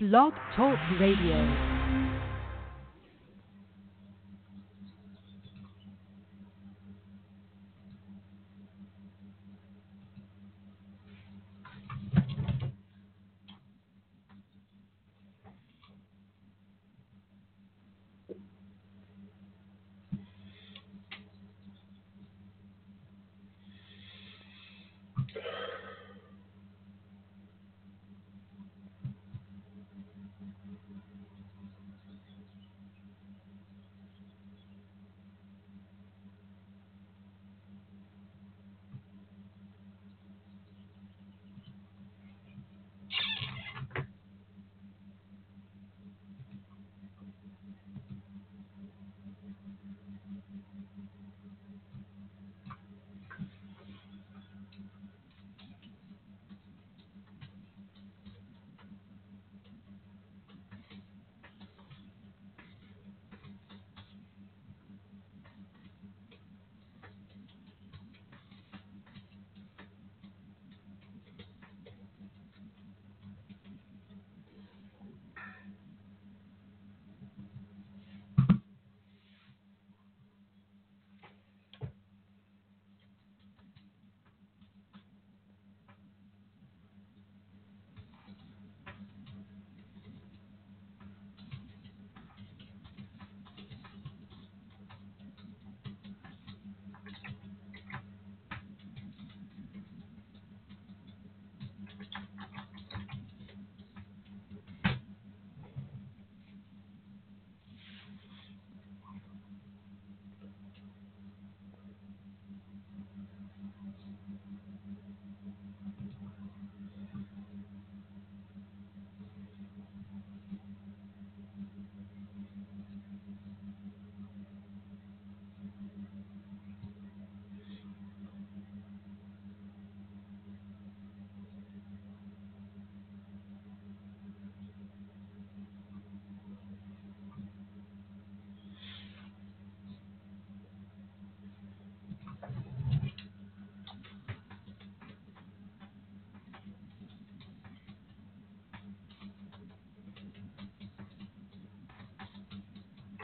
Blog Talk Radio.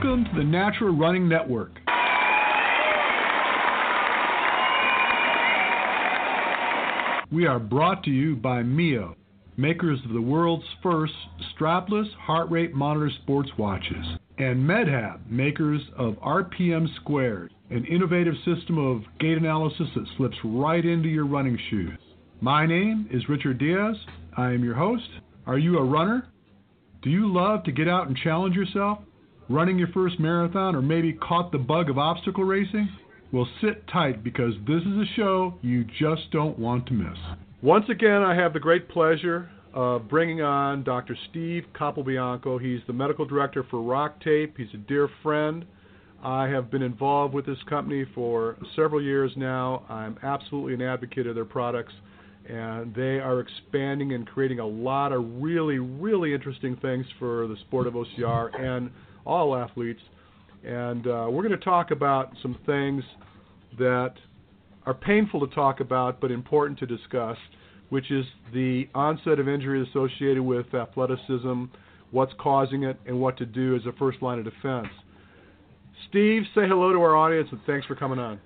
Welcome to the Natural Running Network. We are brought to you by Mio, makers of the world's first strapless heart rate monitor sports watches, and MedHab, makers of RPM Squared, an innovative system of gait analysis that slips right into your running shoes. My name is Richard Diaz. I am your host. Are you a runner? Do you love to get out and challenge yourself? Running your first marathon or maybe caught the bug of obstacle racing? Well, sit tight because this is a show you just don't want to miss. Once again, I have the great pleasure of bringing on Dr. Steve Capobianco. He's the medical director for Rock Tape. He's a dear friend. I have been involved with this company for several years now. I'm absolutely an advocate of their products, and they are expanding and creating a lot of really, really interesting things for the sport of OCR and all athletes. And uh, we're going to talk about some things that are painful to talk about but important to discuss, which is the onset of injury associated with athleticism, what's causing it, and what to do as a first line of defense. Steve, say hello to our audience and thanks for coming on.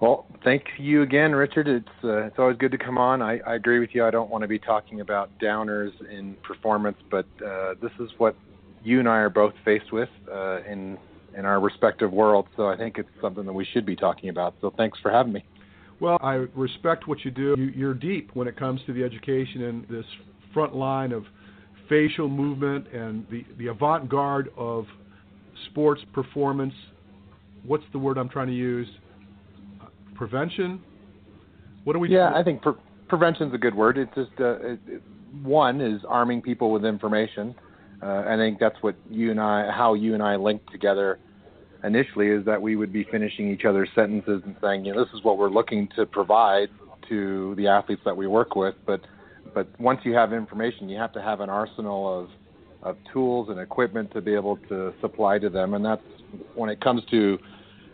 Well, thank you again, Richard. It's uh, it's always good to come on. I, I agree with you. I don't want to be talking about downers in performance, but uh, this is what you and I are both faced with uh, in in our respective worlds. So I think it's something that we should be talking about. So thanks for having me. Well, I respect what you do. You, are deep when it comes to the education and this front line of fascial movement and the, the avant garde of sports performance. What's the word I'm trying to use? Prevention. What do we? Yeah, I think pre- is a good word. It's just uh, it, it, one is arming people with information. Uh, I think that's what you and I, how you and I linked together initially, is that we would be finishing each other's sentences and saying, you know, this is what we're looking to provide to the athletes that we work with. But but once you have information, you have to have an arsenal of of tools and equipment to be able to supply to them. And that's when it comes to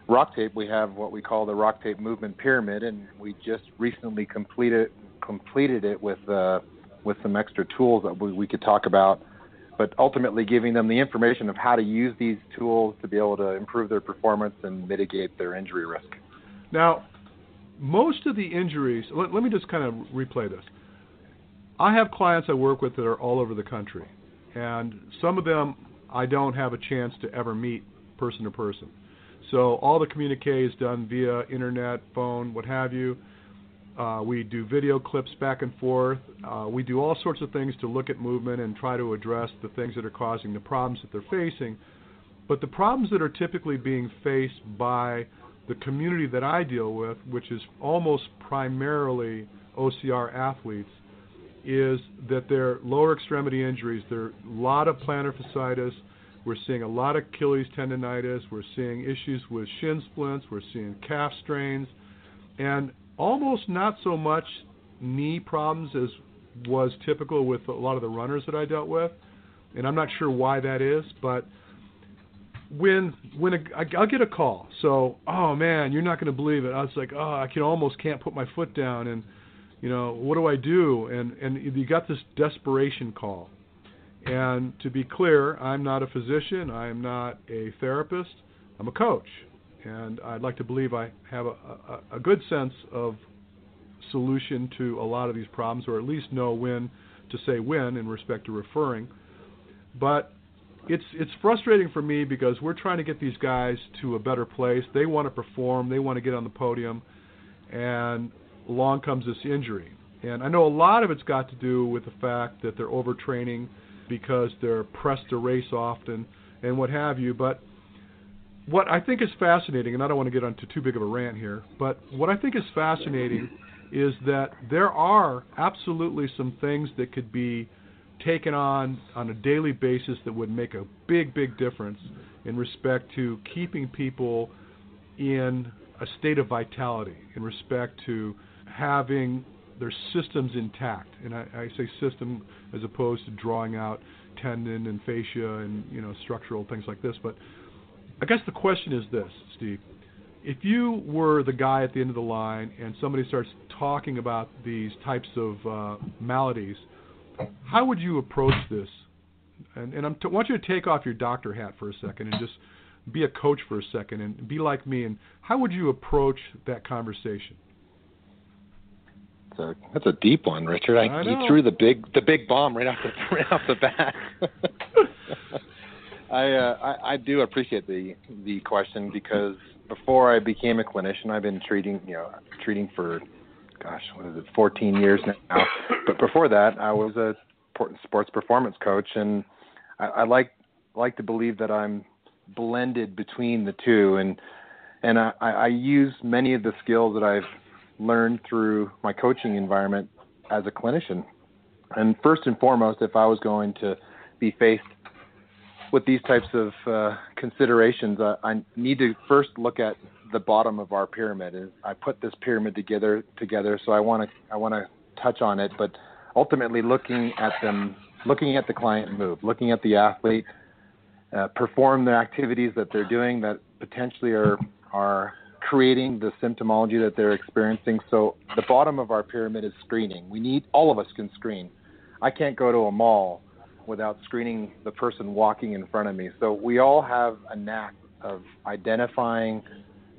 rock tape, we have what we call the rock tape movement pyramid, and we just recently completed completed it with uh, with some extra tools that we, we could talk about. But ultimately, giving them the information of how to use these tools to be able to improve their performance and mitigate their injury risk. Now, most of the injuries. Let, let me just kind of replay this. I have clients I work with that are all over the country, and some of them I don't have a chance to ever meet person to person. So all the communique is done via internet, phone, what have you. Uh, we do video clips back and forth. Uh, we do all sorts of things to look at movement and try to address the things that are causing the problems that they're facing. But the problems that are typically being faced by the community that I deal with, which is almost primarily OCR athletes, is that they're lower extremity injuries. There are a lot of plantar fasciitis. We're seeing a lot of Achilles tendonitis. We're seeing issues with shin splints. We're seeing calf strains. And almost not so much knee problems as was typical with a lot of the runners that I dealt with. And I'm not sure why that is, but when when a, I'll get a call. So, oh man, you're not going to believe it. I was like, oh, I can almost can't put my foot down, and you know, what do I do? And and you got this desperation call. And to be clear, I'm not a physician. I'm not a therapist. I'm a coach, and I'd like to believe I have a, a, a good sense of solution to a lot of these problems, or at least know when to say when in respect to referring. But it's it's frustrating for me because we're trying to get these guys to a better place. They want to perform, they want to get on the podium, and along comes this injury. And I know a lot of it's got to do with the fact that they're overtraining because they're pressed to race often and what have you. But what I think is fascinating, and I don't want to get onto too big of a rant here, but what I think is fascinating is that there are absolutely some things that could be taken on on a daily basis that would make a big, big difference in respect to keeping people in a state of vitality, in respect to having their systems intact. And I, I say system as opposed to drawing out tendon and fascia and you know structural things like this. But I guess the question is this, Steve. If you were the guy at the end of the line and somebody starts talking about these types of uh, maladies, how would you approach this? And, and t- I want you to take off your doctor hat for a second and just be a coach for a second and be like me. And how would you approach that conversation? That's a that's a deep one, Richard. I, I you threw the big the big bomb right off the right off the bat. I, uh, I I do appreciate the the question because before I became a clinician, I've been treating you know treating for gosh, what is it, 14 years now. But before that, I was a sports performance coach, and I, I like like to believe that I'm blended between the two, and and I, I use many of the skills that I've learned through my coaching environment as a clinician. And first and foremost, if I was going to be faced with these types of uh, considerations, uh, I need to first look at the bottom of our pyramid. And I put this pyramid together together, so I want to I want to touch on it, but ultimately looking at them, looking at the client move, looking at the athlete uh, perform the activities that they're doing that potentially are are creating the symptomology that they're experiencing. So the bottom of our pyramid is screening. We need all of us can screen. I can't go to a mall without screening the person walking in front of me. So we all have a knack of identifying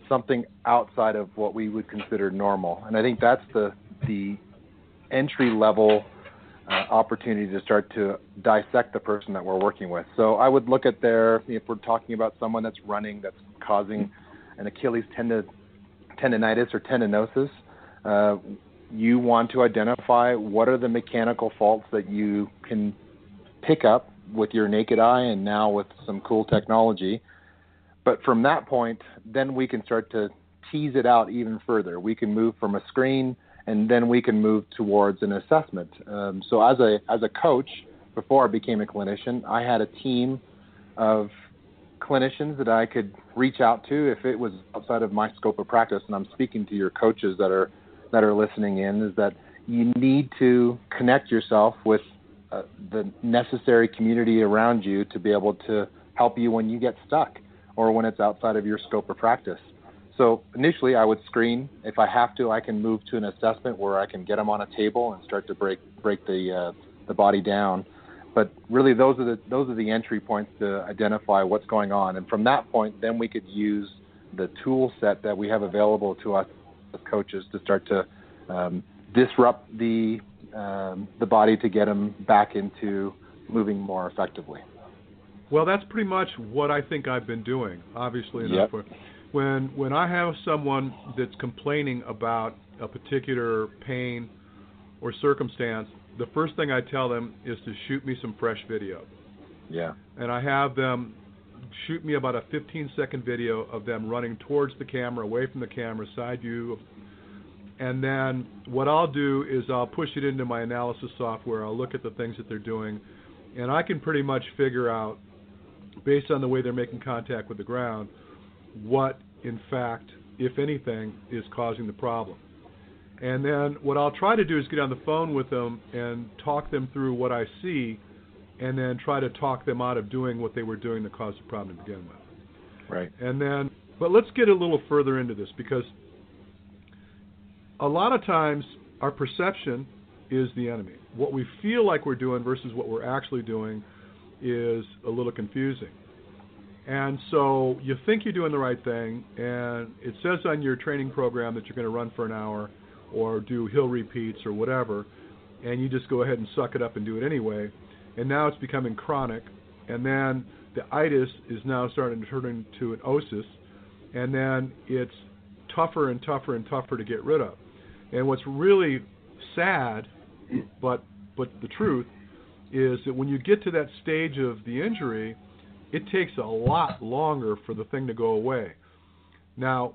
something outside of what we would consider normal. And I think that's the the entry level uh, opportunity to start to dissect the person that we're working with. So I would look at their if we're talking about someone that's running that's causing an Achilles tendon, tendonitis or tendinosis, uh, you want to identify what are the mechanical faults that you can pick up with your naked eye and now with some cool technology But from that point, then we can start to tease it out even further. We can move from a screen, and then we can move towards an assessment. Um, so as a as a coach, before I became a clinician, I had a team of clinicians that I could reach out to if it was outside of my scope of practice. And I'm speaking to your coaches that are that are listening in. Is that you need to connect yourself with uh, the necessary community around you to be able to help you when you get stuck or when it's outside of your scope of practice. So initially, I would screen. If I have to, I can move to an assessment where I can get them on a table and start to break break the uh, the body down. But really, those are the those are the entry points to identify what's going on, and from that point, then we could use the tool set that we have available to us as coaches to start to um, disrupt the um, the body to get them back into moving more effectively. Well, that's pretty much what I think I've been doing. Obviously enough. Yep. When when I have someone that's complaining about a particular pain or circumstance, the first thing I tell them is to shoot me some fresh video. Yeah. And I have them shoot me about a 15 second video of them running towards the camera, away from the camera, side view. And then what I'll do is I'll push it into my analysis software. I'll look at the things that they're doing, and I can pretty much figure out, based on the way they're making contact with the ground, what, in fact, if anything, is causing the problem. And then what I'll try to do is get on the phone with them and talk them through what I see, and then try to talk them out of doing what they were doing that caused the problem to begin with. Right. And then, but let's get a little further into this because a lot of times our perception is the enemy. What we feel like we're doing versus what we're actually doing is a little confusing. And so you think you're doing the right thing, and it says on your training program that you're going to run for an hour or do hill repeats or whatever, and you just go ahead and suck it up and do it anyway. And now it's becoming chronic, and then the itis is now starting to turn into an osis, and then it's tougher and tougher and tougher to get rid of. And what's really sad, but but the truth is that when you get to that stage of the injury, it takes a lot longer for the thing to go away. Now,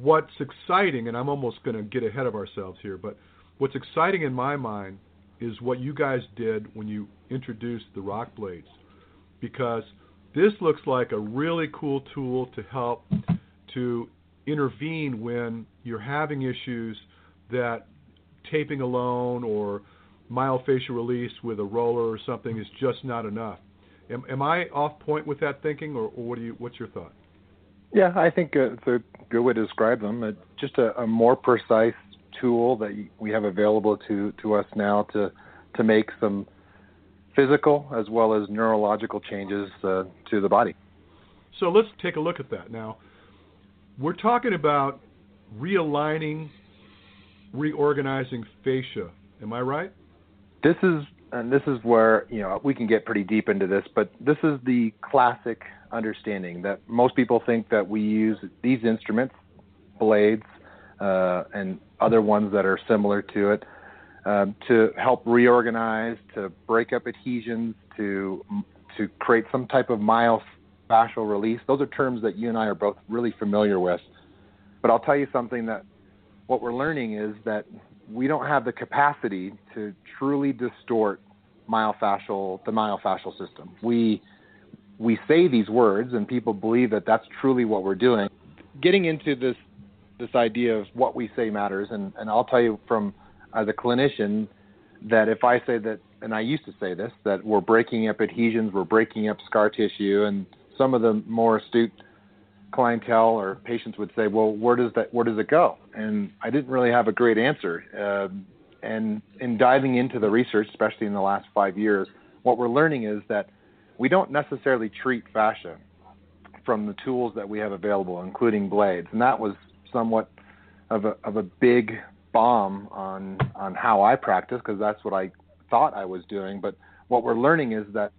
what's exciting, and I'm almost going to get ahead of ourselves here, but what's exciting in my mind is what you guys did when you introduced the rock blades, because this looks like a really cool tool to help to intervene when you're having issues that taping alone or myofascial release with a roller or something is just not enough. Am, am I off point with that thinking, or, or what do you? What's your thought? Yeah, I think uh, it's a good way to describe them. Uh, just a, a, more precise tool that we have available to, to us now to to make some physical as well as neurological changes uh, to the body. So let's take a look at that now. We're talking about realigning, reorganizing fascia. Am I right? This is and this is where you know we can get pretty deep into this, but this is the classic understanding that most people think that we use these instruments, blades, uh, and other ones that are similar to it, um, to help reorganize, to break up adhesions, to to create some type of myofascial release. Those are terms that you and I are both really familiar with. But I'll tell you something that what we're learning is that we don't have the capacity to truly distort myofascial the myofascial system. We we say these words and people believe that that's truly what we're doing. Getting into this this idea of what we say matters, and, and I'll tell you from as a clinician that if I say that, and I used to say this, that we're breaking up adhesions, we're breaking up scar tissue, and some of the more astute clientele or patients would say, well, where does that where does it go? And I didn't really have a great answer. Uh, and in diving into the research, especially in the last five years, what we're learning is that we don't necessarily treat fascia from the tools that we have available, including blades. And that was somewhat of a, of a big bomb on on how I practice because that's what I thought I was doing. But what we're learning is that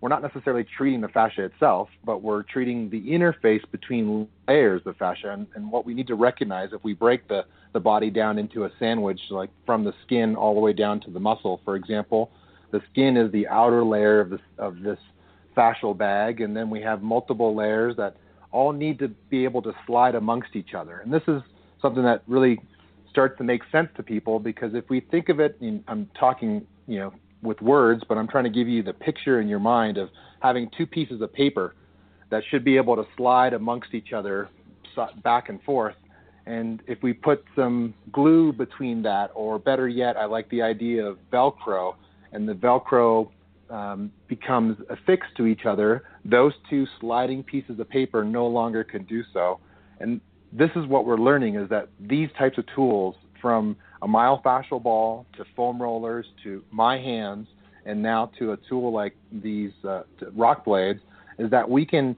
we're not necessarily treating the fascia itself, but we're treating the interface between layers of fascia. And, and, what we need to recognize if we break the, the body down into a sandwich, like from the skin all the way down to the muscle, for example, the skin is the outer layer of this, of this fascial bag, and then we have multiple layers that all need to be able to slide amongst each other. And this is something that really starts to make sense to people because if we think of it, I'm talking, you know, with words, but I'm trying to give you the picture in your mind of having two pieces of paper that should be able to slide amongst each other back and forth. And if we put some glue between that, or better yet, I like the idea of Velcro, and the Velcro um, becomes affixed to each other, those two sliding pieces of paper no longer can do so. And this is what we're learning is that these types of tools, from a myofascial ball to foam rollers to my hands, and now to a tool like these uh, rock blades, is that we can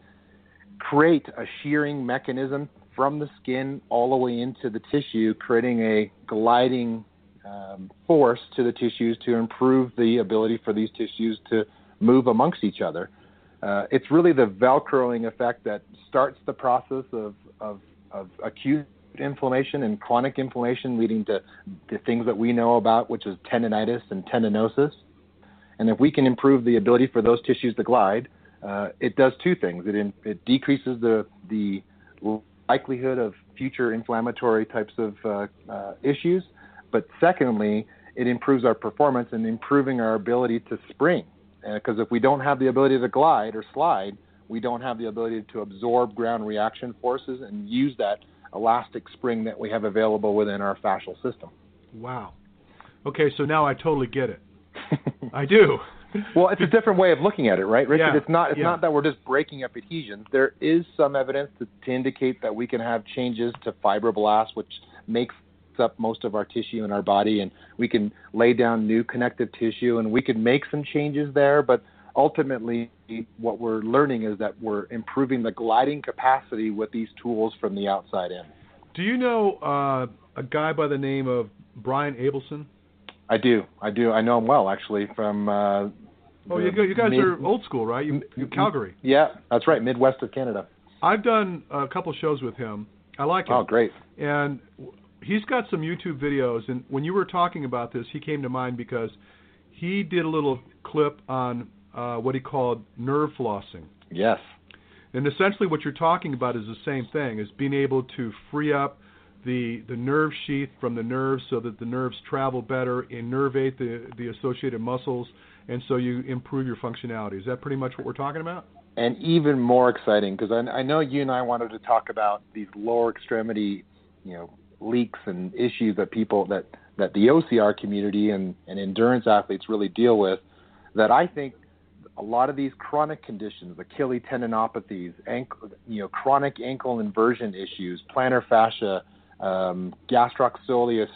create a shearing mechanism from the skin all the way into the tissue, creating a gliding um, force to the tissues to improve the ability for these tissues to move amongst each other. Uh, it's really the velcroing effect that starts the process of, of, of acute inflammation and chronic inflammation, leading to the things that we know about, which is tendonitis and tendinosis. And if we can improve the ability for those tissues to glide, uh, it does two things. It, in, it decreases the, the likelihood of future inflammatory types of uh, uh, issues, but secondly, it improves our performance and improving our ability to spring. Because uh, if we don't have the ability to glide or slide, we don't have the ability to absorb ground reaction forces and use that elastic spring that we have available within our fascial system. Wow. Okay, so now I totally get it. I do. well, it's a different way of looking at it, right, Richard? Yeah, it's not it's yeah. not that we're just breaking up adhesions. There is some evidence to, to indicate that we can have changes to fibroblasts, which makes up most of our tissue in our body, and we can lay down new connective tissue, and we can make some changes there. But ultimately, what we're learning is that we're improving the gliding capacity with these tools from the outside in. Do you know uh, a guy by the name of Brian Abelson? I do. I do. I know him well, actually, from. Uh, oh, you, you guys mid- are old school, right? You, you Calgary. Yeah, that's right, Midwest of Canada. I've done a couple shows with him. I like him. Oh, great. And he's got some YouTube videos, and when you were talking about this, he came to mind because he did a little clip on uh, what he called nerve flossing. Yes. And essentially, what you're talking about is the same thing: is being able to free up the the nerve sheath from the nerves so that the nerves travel better, innervate the the associated muscles, and so you improve your functionality. Is that pretty much what we're talking about? And even more exciting because I, I know you and I wanted to talk about these lower extremity, you know, leaks and issues that people that that the OCR community and, and endurance athletes really deal with. That I think a lot of these chronic conditions, Achilles tendinopathies, ankle, you know, chronic ankle inversion issues, plantar fascia, um, gastroc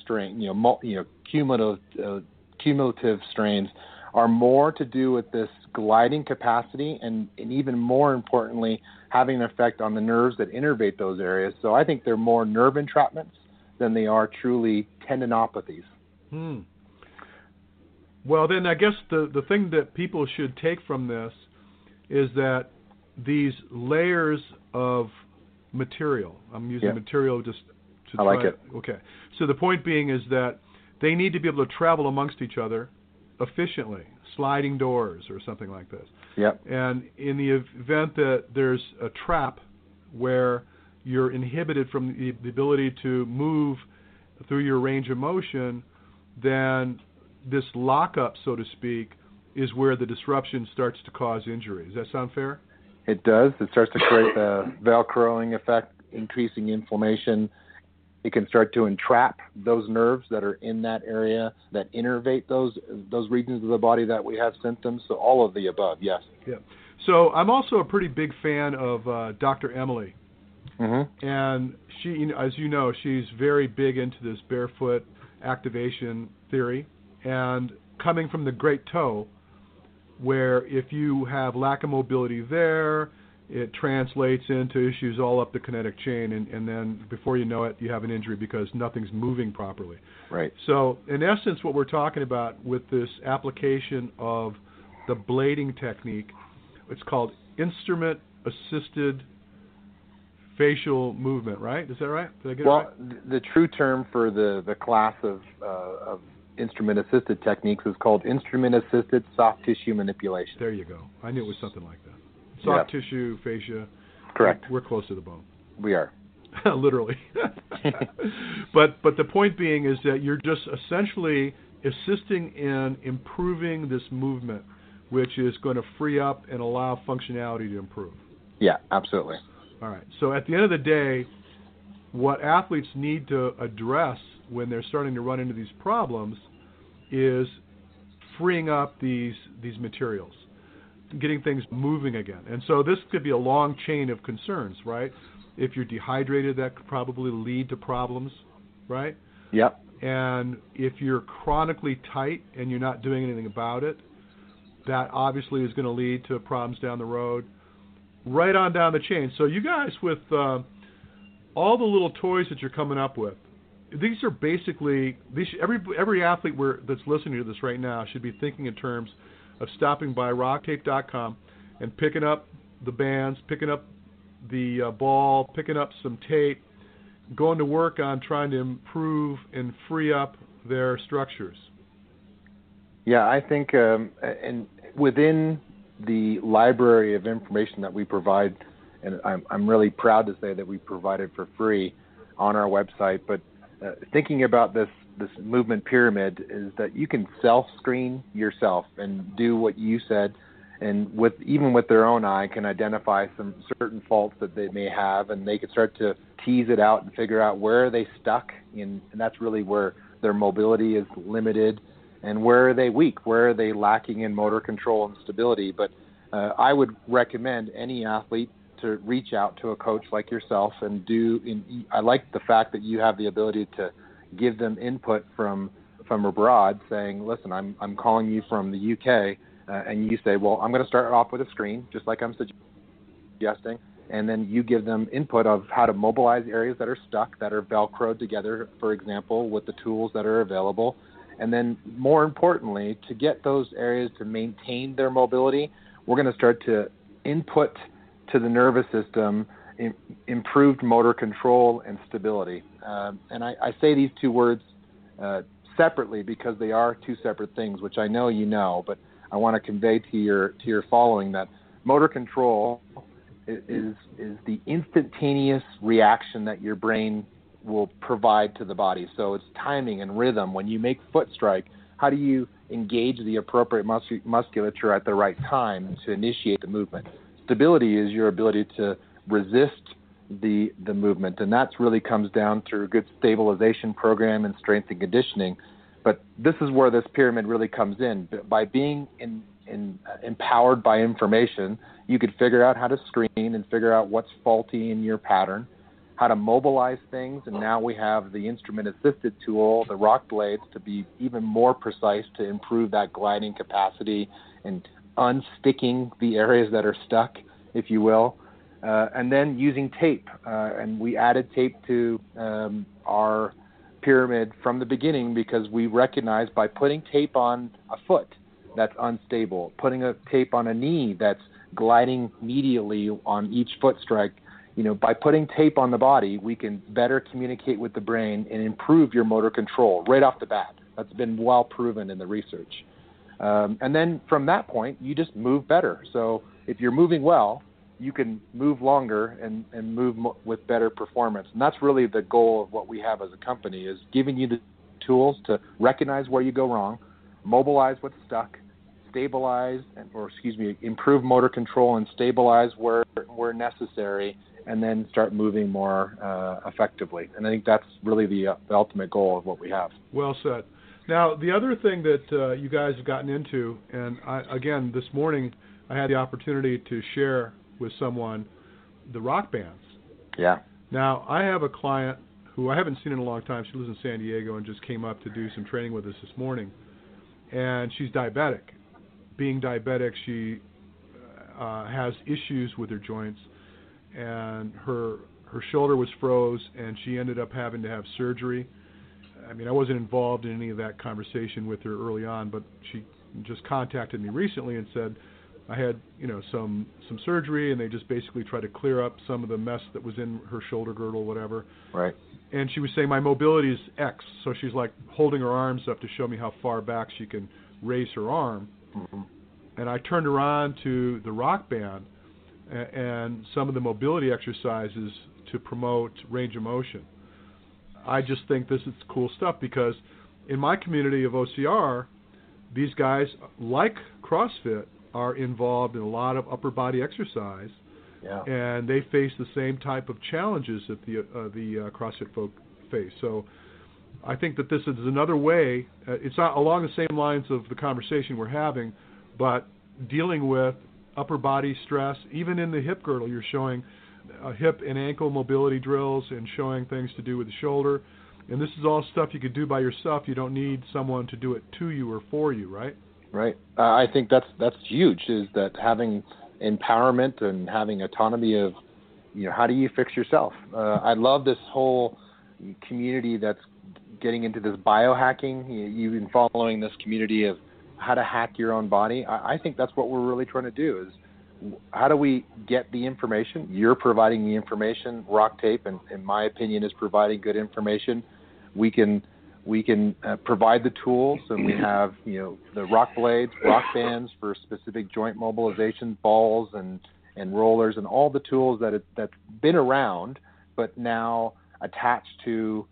strain, you know, mul- you know, cumulative uh, cumulative strains, are more to do with this gliding capacity and, and even more importantly, having an effect on the nerves that innervate those areas. So I think they're more nerve entrapments than they are truly tendinopathies. Hmm. Well, then I guess the the thing that people should take from this is that these layers of material. I'm using material just to I try, like it. Okay. So the point being is that they need to be able to travel amongst each other efficiently, sliding doors or something like this. Yep. And in the event that there's a trap where you're inhibited from the, the ability to move through your range of motion, then this lockup, so to speak, is where the disruption starts to cause injury. Does that sound fair? It does. It starts to create the velcroing effect, increasing inflammation. It can start to entrap those nerves that are in that area that innervate those those regions of the body that we have symptoms. So all of the above, yes. Yeah. So I'm also a pretty big fan of uh, Dr. Emily Mm-hmm. And she, as you know, she's very big into this barefoot activation theory. And coming from the great toe, where if you have lack of mobility there, it translates into issues all up the kinetic chain, and, and then before you know it, you have an injury because nothing's moving properly. Right. So, in essence, what we're talking about with this application of the blading technique, it's called instrument assisted fascial movement, right? Is that right? Did I get well, it right? the true term for the the class of uh, of instrument assisted techniques is called instrument assisted soft tissue manipulation. There you go. I knew it was something like that. soft tissue, fascia. Correct. We're close to the bone. We are. Literally. but but the point being is that you're just essentially assisting in improving this movement, which is going to free up and allow functionality to improve. Yeah, absolutely. All right. So at the end of the day, what athletes need to address when they're starting to run into these problems is freeing up these these materials, getting things moving again. And so this could be a long chain of concerns, right? If you're dehydrated, that could probably lead to problems, right? Yep. And if you're chronically tight and you're not doing anything about it, that obviously is going to lead to problems down the road, right on down the chain. So you guys, with uh, all the little toys that you're coming up with, these are basically these every every athlete that's listening to this right now should be thinking in terms of stopping by rocktape.com and picking up the bands, picking up the uh, ball, picking up some tape, going to work on trying to improve and free up their structures. Yeah, I think, um, and within the library of information that we provide, and I'm, I'm really proud to say that we provide it for free on our website. But uh, thinking about this this movement pyramid is that you can self screen yourself and do what you said and with even with their own eye can identify some certain faults that they may have and they can start to tease it out and figure out where are they stuck in and that's really where their mobility is limited and where are they weak where are they lacking in motor control and stability. But uh, i would recommend any athlete to reach out to a coach like yourself and do i like the fact that you have the ability to give them input from from abroad saying listen i'm i'm calling you from the uk uh, and you say, well, I'm going to start off with a screen, just like I'm suggesting, and then you give them input of how to mobilize areas that are stuck, that are velcroed together, for example, with the tools that are available. And then, more importantly, to get those areas to maintain their mobility, we're going to start to input to the nervous system improved motor control and stability. Um, and I, I, say these two words uh, separately because they are two separate things, which I know you know, but I want to convey to your to your following that motor control is is the instantaneous reaction that your brain will provide to the body. So it's timing and rhythm. When you make foot strike, how do you engage the appropriate mus- musculature at the right time to initiate the movement? Stability is your ability to resist the the movement, and that really comes down through a good stabilization program and strength and conditioning. But this is where this pyramid really comes in. By being in, in, uh, empowered by information, you could figure out how to screen and figure out what's faulty in your pattern, how to mobilize things, and now we have the instrument assisted tool, the rock blades, to be even more precise to improve that gliding capacity and unsticking the areas that are stuck, if you will. Uh, and then using tape, uh, and we added tape to um, our pyramid from the beginning because we recognize by putting tape on a foot that's unstable, putting a tape on a knee that's gliding medially on each foot strike, you know, by putting tape on the body, we can better communicate with the brain and improve your motor control right off the bat. That's been well proven in the research. Um, and then from that point, you just move better. So if you're moving well, you can move longer and, and move mo- with better performance. And that's really the goal of what we have as a company is giving you the tools to recognize where you go wrong, mobilize what's stuck, stabilize and, or excuse me, improve motor control and stabilize where where necessary, and then start moving more uh, effectively. And I think that's really the, uh, the ultimate goal of what we have. Well said. Now, the other thing that uh, you guys have gotten into, and I, again this morning I had the opportunity to share with someone the rock bands. Yeah. Now I have a client who I haven't seen in a long time. She lives in San Diego and just came up to do some training with us this morning, and she's diabetic. Being diabetic, she uh, has issues with her joints, and her her shoulder was froze, and she ended up having to have surgery. I mean, I wasn't involved in any of that conversation with her early on, but she just contacted me recently and said, I had you know some some surgery, and they just basically tried to clear up some of the mess that was in her shoulder girdle, whatever. Right. And she was saying my mobility is X, so she's like holding her arms up to show me how far back she can raise her arm. Mm-hmm. And I turned her on to the rock band, a- and some of the mobility exercises to promote range of motion. I just think this is cool stuff because in my community of OCR, these guys, like CrossFit, are involved in a lot of upper body exercise, Yeah. and they face the same type of challenges that the uh, the uh, CrossFit folk face. So, I think that this is another way. Uh, it's not along the same lines of the conversation we're having, but dealing with upper body stress, even in the hip girdle, you're showing uh, hip and ankle mobility drills and showing things to do with the shoulder. And this is all stuff you could do by yourself. You don't need someone to do it to you or for you, right? Right. Uh, I think that's that's huge. Is that having empowerment and having autonomy of, you know, how do you fix yourself? Uh, I love this whole community that's getting into this biohacking. You, you've been following this community of how to hack your own body. I, I think that's what we're really trying to do. Is how do we get the information? You're providing the information. Rock Tape, and in my opinion, is providing good information. We can we can uh, provide the tools, and we have you know the rock blades, rock bands for specific joint mobilization, balls and and rollers, and all the tools that it, that's been around, but now attached to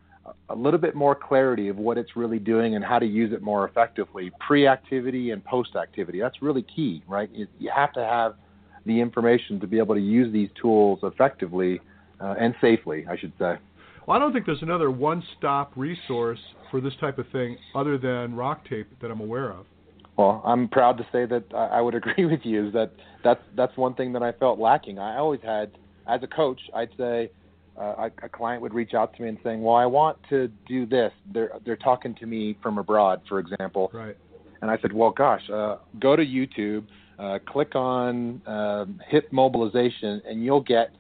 a little bit more clarity of what it's really doing and how to use it more effectively, pre-activity and post-activity. That's really key, right? You, you have to have the information to be able to use these tools effectively uh, and safely, I should say. Well, I don't think there's another one-stop resource for this type of thing other than Rock Tape that I'm aware of. Well, I'm proud to say that I would agree with you. Is that that's that's one thing that I felt lacking. I always had, as a coach, I'd say uh, a, a client would reach out to me and saying, "Well, I want to do this." They're they're talking to me from abroad, for example. Right. And I said, "Well, gosh, uh, go to YouTube, uh, click on um, hip mobilization, and you'll get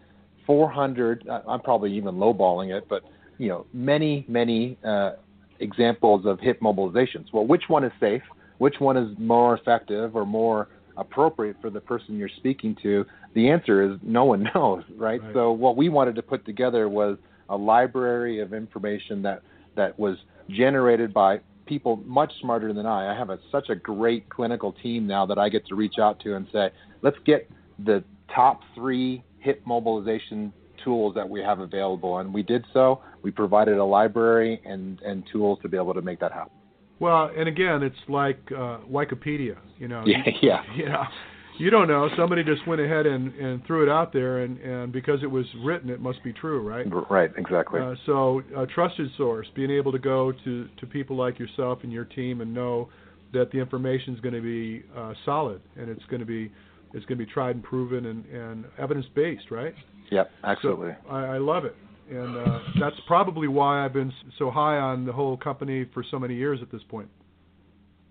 400. Uh, I'm probably even lowballing it, but you know, many many uh, examples of hip mobilizations. Well, which one is safe? Which one is more effective or more appropriate for the person you're speaking to? The answer is no one knows, right? Right. So what we wanted to put together was a library of information that that was generated by people much smarter than I. I have a, such a great clinical team now that I get to reach out to and say, let's get the top three hip mobilization tools that we have available, and we did so. We provided a library and and tools to be able to make that happen. Well, and again, it's like uh, Wikipedia. You know, Yeah, yeah. you know, you don't know. Somebody just went ahead and, and threw it out there, and, and because it was written, it must be true, right? Right, exactly. Uh, so, a trusted source, being able to go to, to people like yourself and your team and know that the information is going to be uh, solid and it's going to be it's going to be tried and proven and, and evidence based, right? yep, absolutely. So I, I love it, and uh, that's probably why I've been so high on the whole company for so many years at this point.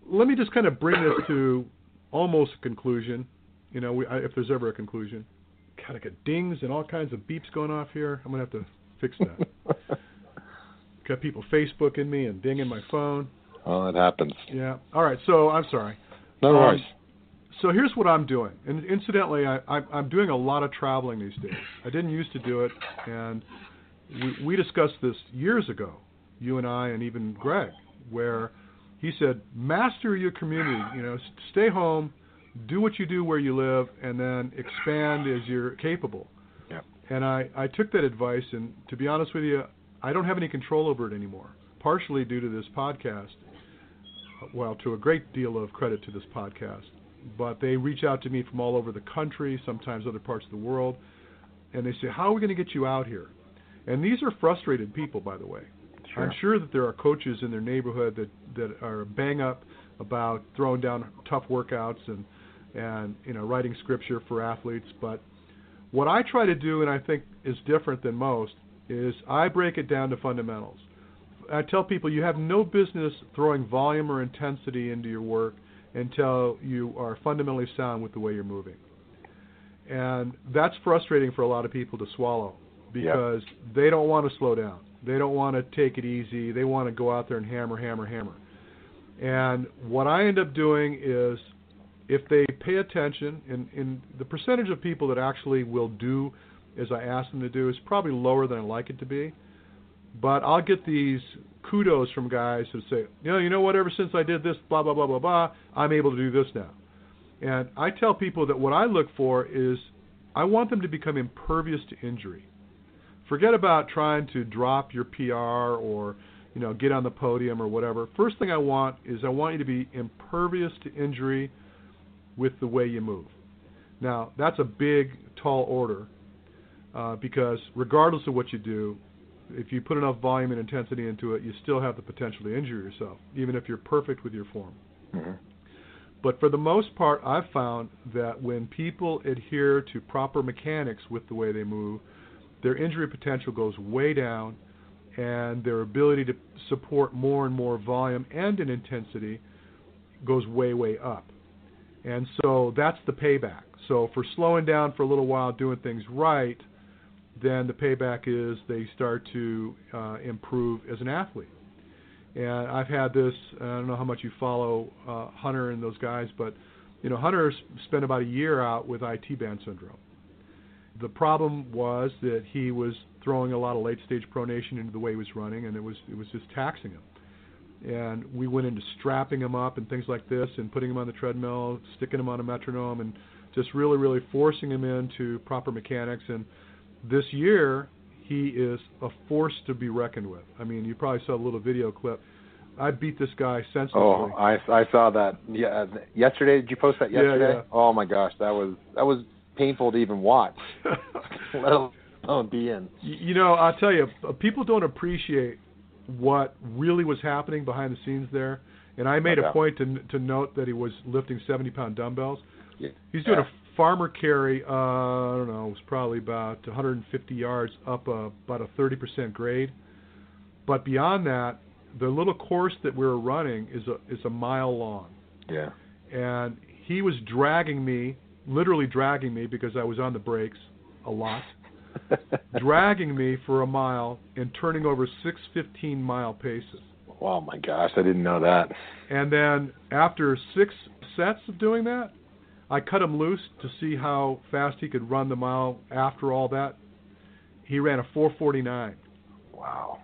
Let me just kind of bring this to almost a conclusion. You know, we, I, if there's ever a conclusion. God, I got dings and all kinds of beeps going off here. I'm gonna have to fix that. got people Facebooking me and dinging my phone. oh, it happens. Yeah. All right. So I'm sorry. No Um, worries. So here's what I'm doing, and incidentally, I, I, I'm doing a lot of traveling these days. I didn't used to do it, and we, we discussed this years ago, you and I, and even Greg, where he said, master your community. You know, stay home, do what you do where you live, and then expand as you're capable. Yep. And I, I took that advice, and to be honest with you, I don't have any control over it anymore. Partially due to this podcast, well, to a great deal of credit to this podcast. But they reach out to me from all over the country, sometimes other parts of the world, and they say, "How are we going to get you out here?" And these are frustrated people, by the way. Sure. I'm sure that there are coaches in their neighborhood that that are bang up about throwing down tough workouts and and you know writing scripture for athletes. But what I try to do, and I think is different than most, is I break it down to fundamentals. I tell people you have no business throwing volume or intensity into your work until you are fundamentally sound with the way you're moving. And that's frustrating for a lot of people to swallow because they don't want to slow down. They don't want to take it easy. They want to go out there and hammer, hammer, hammer. And what I end up doing is if they pay attention, and, and the percentage of people that actually will do as I ask them to do is probably lower than I like it to be. But I'll get these kudos from guys who say, you know, you know what? Ever since I did this, blah blah blah blah blah, I'm able to do this now. And I tell people that what I look for is I want them to become impervious to injury. Forget about trying to drop your PR or you know get on the podium or whatever. First thing I want is I want you to be impervious to injury with the way you move. Now that's a big, tall order uh, because regardless of what you do, if you put enough volume and intensity into it, you still have the potential to injure yourself, even if you're perfect with your form. Mm-hmm. But for the most part, I've found that when people adhere to proper mechanics with the way they move, their injury potential goes way down, and their ability to support more and more volume and in intensity goes way, way up. And so that's the payback. So for slowing down for a little while, doing things right, then the payback is they start to uh, improve as an athlete. And I've had this. I don't know how much you follow uh, Hunter and those guys, but you know Hunter spent about a year out with IT band syndrome. The problem was that he was throwing a lot of late stage pronation into the way he was running, and it was it was just taxing him. And we went into strapping him up and things like this, and putting him on the treadmill, sticking him on a metronome, and just really, really forcing him into proper mechanics. And this year, he is a force to be reckoned with. I mean, you probably saw a little video clip. I beat this guy senselessly. Oh, I I saw that. Yeah, yesterday. Did you post that yesterday? Yeah, yeah. Oh my gosh, that was that was painful to even watch, let alone be in. You know, I'll tell you, uh, people don't appreciate what really was happening behind the scenes there. And I made Okay. a point to to note that he was lifting 70 pound dumbbells. Yeah. He's doing Yeah. a farmer carry. Uh, I don't know. It was probably about 150 yards up a, about a 30% grade. But beyond that, the little course that we were running is a is a mile long, Yeah. and he was dragging me, literally dragging me because I was on the brakes a lot, dragging me for a mile and turning over six 15 mile paces. oh my gosh, I didn't know that. And then after six sets of doing that, I cut him loose to see how fast he could run the mile after all that. He ran a 449. Wow.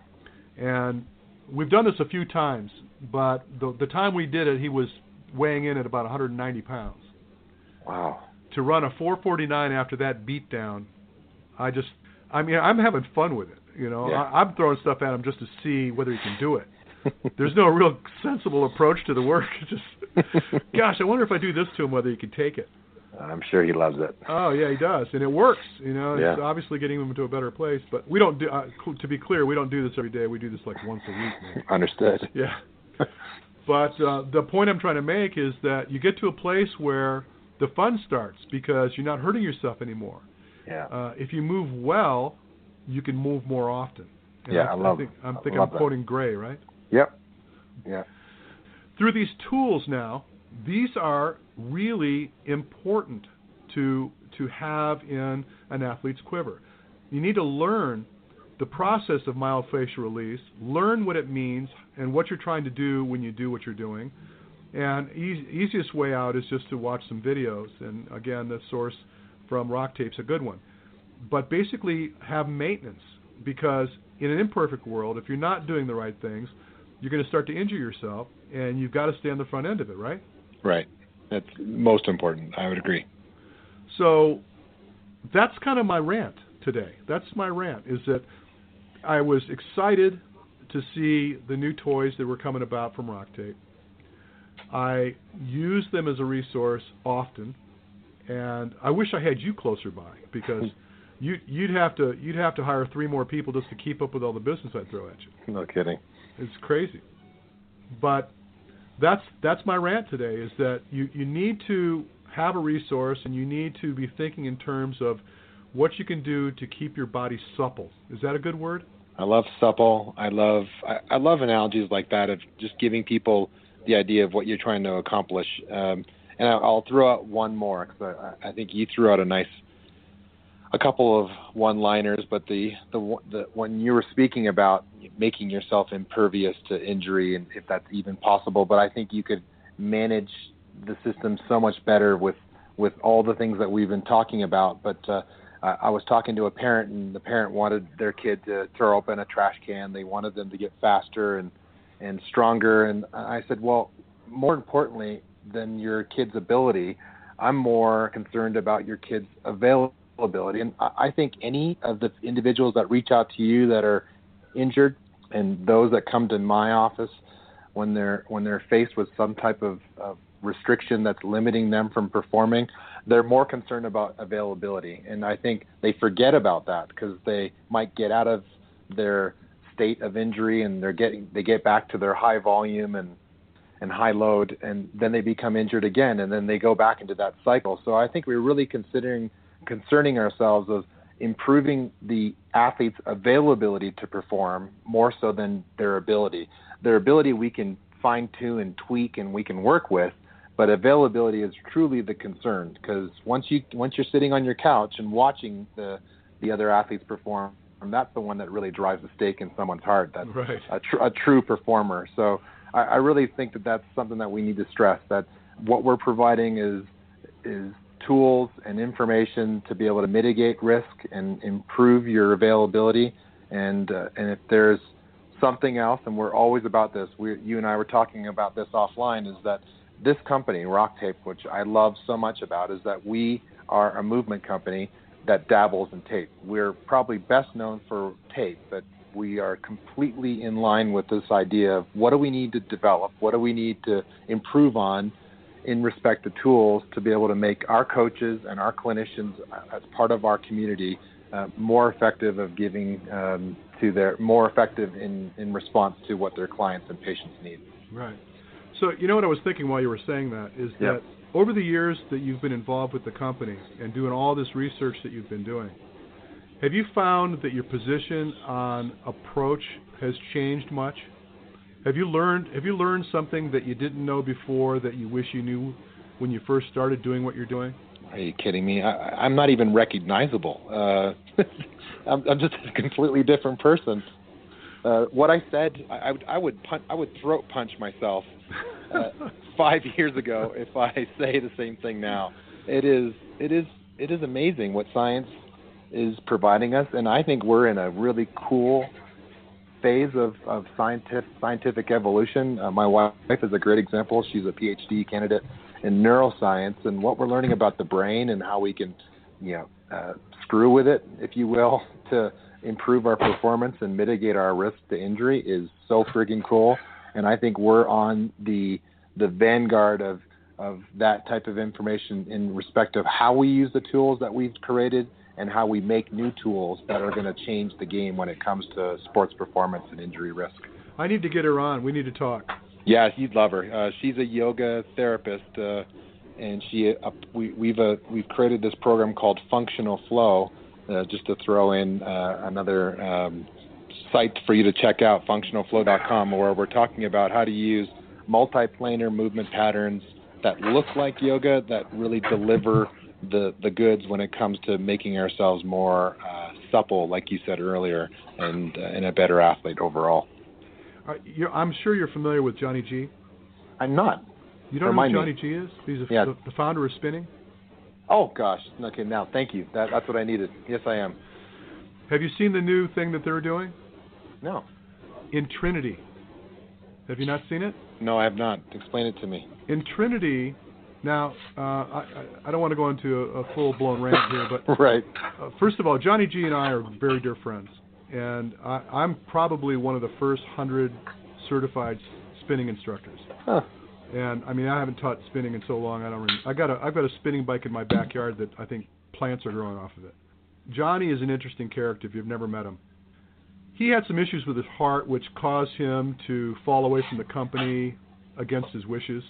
And we've done this a few times, but the the time we did it, he was weighing in at about 190 pounds. Wow. To run a 449 after that beatdown, I just, I mean, I'm having fun with it. You know, Yeah. I, I'm throwing stuff at him just to see whether he can do it. There's no real sensible approach to the work. It's just, gosh, I wonder if I do this to him, whether he can take it. I'm sure he loves it. Oh yeah, he does, and it works. You know, it's obviously getting him into a better place. But we don't do. Uh, cl- to be clear, we don't do this every day. We do this like once a week. Maybe. Understood. Yeah. But uh, the point I'm trying to make is that you get to a place where the fun starts because you're not hurting yourself anymore. Yeah. Uh, if you move well, you can move more often. And Yeah, I love- think, I'm I think I'm that. quoting Gray, right? Yep. Yeah. Through these tools now, these are really important to to have in an athlete's quiver. You need to learn the process of myofascial release, learn what it means and what you're trying to do when you do what you're doing. And e- easiest way out is just to watch some videos. And again, the source from Rock Tape's a good one. But basically, have maintenance because in an imperfect world, if you're not doing the right things, you're going to start to injure yourself, and you've got to stay on the front end of it, right? Right. That's most important. I would agree. So that's kind of my rant today. That's my rant is that I was excited to see the new toys that were coming about from Rock Tape. I use them as a resource often, and I wish I had you closer by because you you'd have to you'd have to hire three more people just to keep up with all the business I throw at you. No kidding. It's crazy. But that's that's my rant today is that you, you need to have a resource and you need to be thinking in terms of what you can do to keep your body supple. Is that a good word? I love supple. I love I, I love analogies like that of just giving people the idea of what you're trying to accomplish. Um, and I, I'll throw out one more because I, I think you threw out a nice a couple of one-liners, but the the the when you were speaking about making yourself impervious to injury and if that's even possible, but I think you could manage the system so much better with with all the things that we've been talking about. But uh, I, I was talking to a parent, and the parent wanted their kid to throw open a trash can. They wanted them to get faster and and stronger. And I said, well, more importantly than your kid's ability, I'm more concerned about your kid's availability. And I think any of the individuals that reach out to you that are injured, and those that come to my office when they're when they're faced with some type of, of restriction that's limiting them from performing, they're more concerned about availability. And I think they forget about that because they might get out of their state of injury and they're getting they get back to their high volume and and high load and then they become injured again and then they go back into that cycle. So I think we're really considering concerning ourselves of improving the athlete's availability to perform more so than their ability. Their ability we can fine tune and tweak and we can work with, but availability is truly the concern because once you once you're sitting on your couch and watching the the other athletes perform, that's the one that really drives the stake in someone's heart. That's right. a, tr- a true performer. So I, I really think that that's something that we need to stress. That what we're providing is is tools and information to be able to mitigate risk and improve your availability. And uh, and if there's something else, and we're always about this. We, you and I were talking about this offline. Is that this company, Rock Tape, which I love so much about, is that we are a movement company that dabbles in tape. We're probably best known for tape, but we are completely in line with this idea of what do we need to develop, what do we need to improve on in respect to tools to be able to make our coaches and our clinicians uh, as part of our community uh, more effective of giving um, to their more effective in, in response to what their clients and patients need. Right. So you know what I was thinking while you were saying that is that over the years that you've been involved with the company and doing all this research that you've been doing, have you found that your position on approach has changed much? Have you learned Have you learned something that you didn't know before that you wish you knew when you first started doing what you're doing? Are you kidding me? I, I'm not even recognizable. Uh, I'm, I'm just a completely different person. Uh, what I said, I, I would I would, punch, I would throat punch myself uh, five years ago if I say the same thing now. It is it is it is amazing what science is providing us, and I think we're in a really cool phase of, of scientific scientific evolution. Uh, my wife is a great example. She's a PhD candidate in neuroscience, and what we're learning about the brain and how we can, you know, uh, screw with it, if you will, to improve our performance and mitigate our risk to injury is so freaking cool. And I think we're on the the vanguard of of that type of information in respect of how we use the tools that we've created and how we make new tools that are going to change the game when it comes to sports performance and injury risk. I need to get her on. We need to talk. Yeah, you'd love her. Uh, she's a yoga therapist, uh, and she uh, we, we've uh, we've created this program called Functional Flow. Uh, just to throw in uh, another um, site for you to check out, functionalflow.com, where we're talking about how to use multiplanar movement patterns that look like yoga that really deliver the the goods when it comes to making ourselves more uh, supple, like you said earlier, and uh, and a better athlete overall. Uh, I'm sure you're familiar with Johnny G. I'm not. You don't Remind know who Johnny me. G is? He's a, Yeah. the, the founder of Spinning. Oh gosh. Okay, now thank you. That, that's what I needed. Yes, I am. Have you seen the new thing that they're doing No, in Trinity? Have you not seen it? no, I have not. Explain it to me. In Trinity, now uh, I, I don't want to go into a, a full blown rant here, but right. Uh, first of all, Johnny G and I are very dear friends, and I, I'm probably one of the first hundred certified spinning instructors. Huh. And I mean, I haven't taught spinning in so long. I don't. Really, I got a I've got a spinning bike in my backyard that I think plants are growing off of it. Johnny is an interesting character if you've never met him. He had some issues with his heart, which caused him to fall away from the company against his wishes.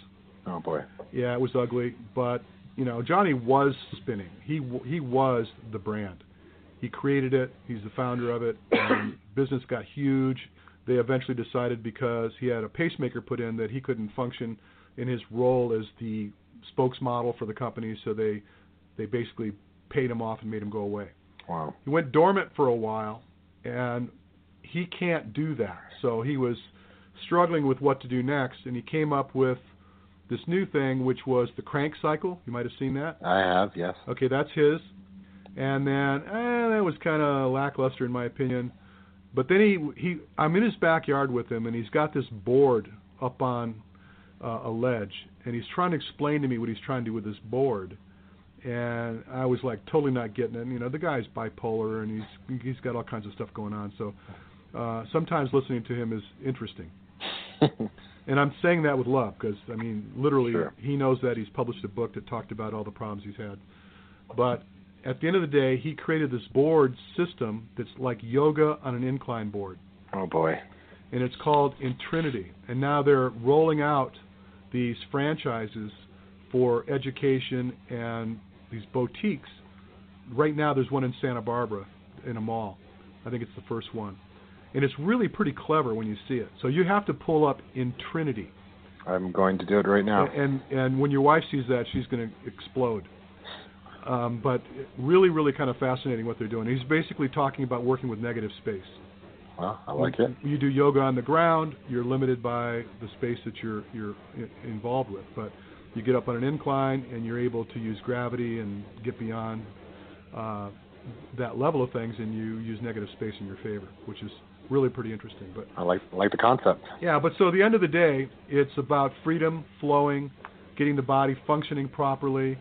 Oh boy. Yeah, it was ugly, but you know, Johnny was spinning. He he was the brand. He created it. He's the founder of it. Business got huge. They eventually decided because he had a pacemaker put in that he couldn't function in his role as the spokesmodel for the company. So they they basically paid him off and made him go away. Wow. He went dormant for a while, and he can't do that. So he was struggling with what to do next, and he came up with this new thing, which was the Krankcycle. You might have seen that. I have. Yes. Okay, that's his. And then eh, that was kind of lackluster in my opinion. But then he he I'm in his backyard with him, and he's got this board up on uh, a ledge, and he's trying to explain to me what he's trying to do with this board. and I was like totally not getting it. And, you know, the guy's bipolar and he's he's got all kinds of stuff going on. So uh, sometimes listening to him is interesting. and I'm saying that with love because I mean, literally, Sure. he knows that he's published a book that talked about all the problems he's had. But at the end of the day, he created this board system that's like yoga on an incline board Oh boy. and it's called Intrinity. And now they're rolling out these franchises for education and these boutiques. Right now, there's one in Santa Barbara in a mall. I think it's the first one. And it's really pretty clever when you see it. So you have to pull up Intrinity. I'm going to do it right now. And and when your wife sees that, she's going to explode. Um, but really, really kind of fascinating what they're doing. He's basically talking about working with negative space. Well, I like it. You do yoga on the ground. You're limited by the space that you're you're involved with, but you get up on an incline and you're able to use gravity and get beyond uh, that level of things, and you use negative space in your favor, which is really pretty interesting. But I like like the concept. yeah, but so at the end of the day, it's about freedom, flowing, getting the body functioning properly.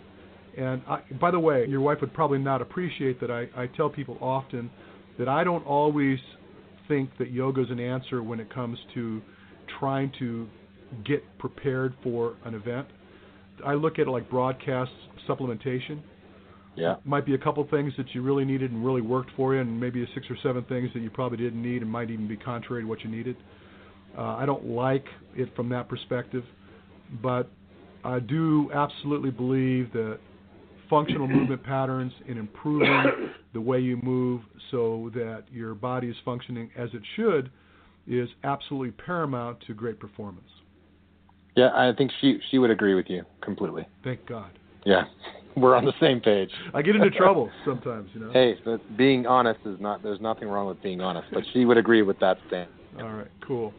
And I, by the way, your wife would probably not appreciate that I, I tell people often that I don't always think that yoga is an answer when it comes to trying to get prepared for an event. I look at it like broadcast supplementation Yeah. might be a couple things that you really needed and really worked for you, and maybe six or seven things that you probably didn't need and might even be contrary to what you needed. Uh, I don't like it from that perspective, but I do absolutely believe that functional movement patterns and improving the way you move so that your body is functioning as it should is absolutely paramount to great performance. Yeah, I think she she would agree with you completely. Thank God. Yeah. We're on the same page. I get into trouble sometimes, you know. Hey, but being honest is not there's nothing wrong with being honest, but she would agree with that stand. All right, cool.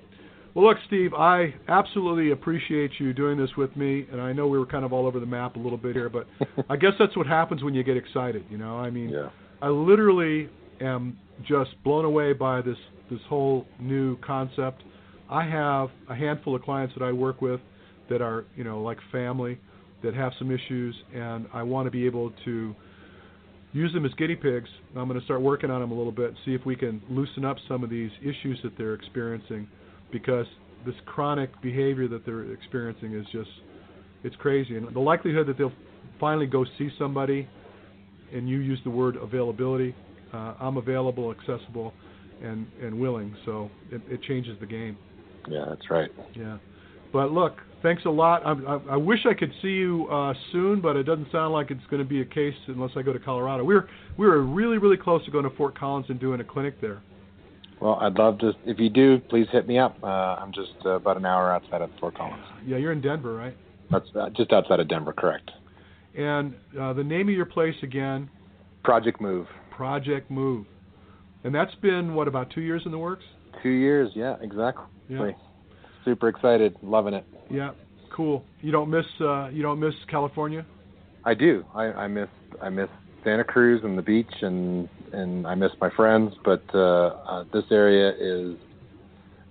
Well, look, Steve, I absolutely appreciate you doing this with me, and I know we were kind of all over the map a little bit here, but I guess that's what happens when you get excited. You know, I mean, Yeah. I literally am just blown away by this this whole new concept. I have a handful of clients that I work with that are, you know, like family that have some issues, and I want to be able to use them as guinea pigs. I'm going to start working on them a little bit, and see if we can loosen up some of these issues that they're experiencing, because this chronic behavior that they're experiencing is just it's crazy, and the likelihood that they'll finally go see somebody, and you use the word availability. Uh, I'm available, accessible, and and willing, so it, it changes the game. Yeah, that's right. Yeah. But look, thanks a lot. I, I, I wish I could see you uh, soon, but it doesn't sound like it's going to be a case unless I go to Colorado. We were we were really really close to going to Fort Collins and doing a clinic there. Well, I'd love to. If you do, please hit me up. Uh, I'm just uh, about an hour outside of Fort Collins. Yeah, you're in Denver, right? That's uh, just outside of Denver, correct? And uh, the name of your place again, Project Move. Project Move, and that's been what about two years in the works? Two years. Yeah, exactly. Yeah. Super excited, loving it. Yeah, cool. You don't miss uh, you don't miss California? I do. I, I miss I miss Santa Cruz and the beach, and and I miss my friends. But uh, uh, this area is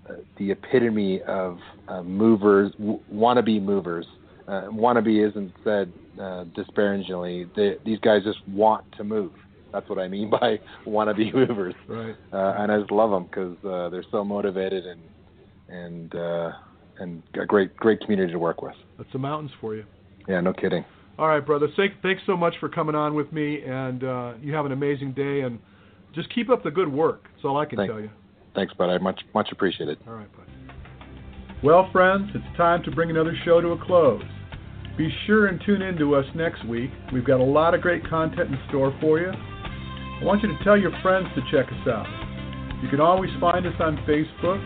uh, the epitome of uh, movers, w- wannabe movers. Uh, wannabe isn't said uh, disparagingly. They, these guys just want to move. That's what I mean by wannabe movers. Right. Uh, and I just love them because uh, they're so motivated and and uh, and a great great community to work with. That's the mountains for you. Yeah, no kidding. All right, brother. Thank, thanks so much for coming on with me, and uh, you have an amazing day. And just keep up the good work. That's all I can Thank- tell you. Thanks, bud. I much much appreciated. All right, bud. Well, friends, it's time to bring another show to a close. Be sure and tune in to us next week. We've got a lot of great content in store for you. I want you to tell your friends to check us out. You can always find us on Facebook.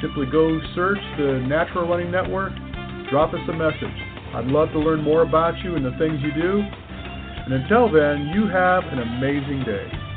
Simply go search the Natural Running Network, drop us a message. I'd love to learn more about you and the things you do. And until then, you have an amazing day.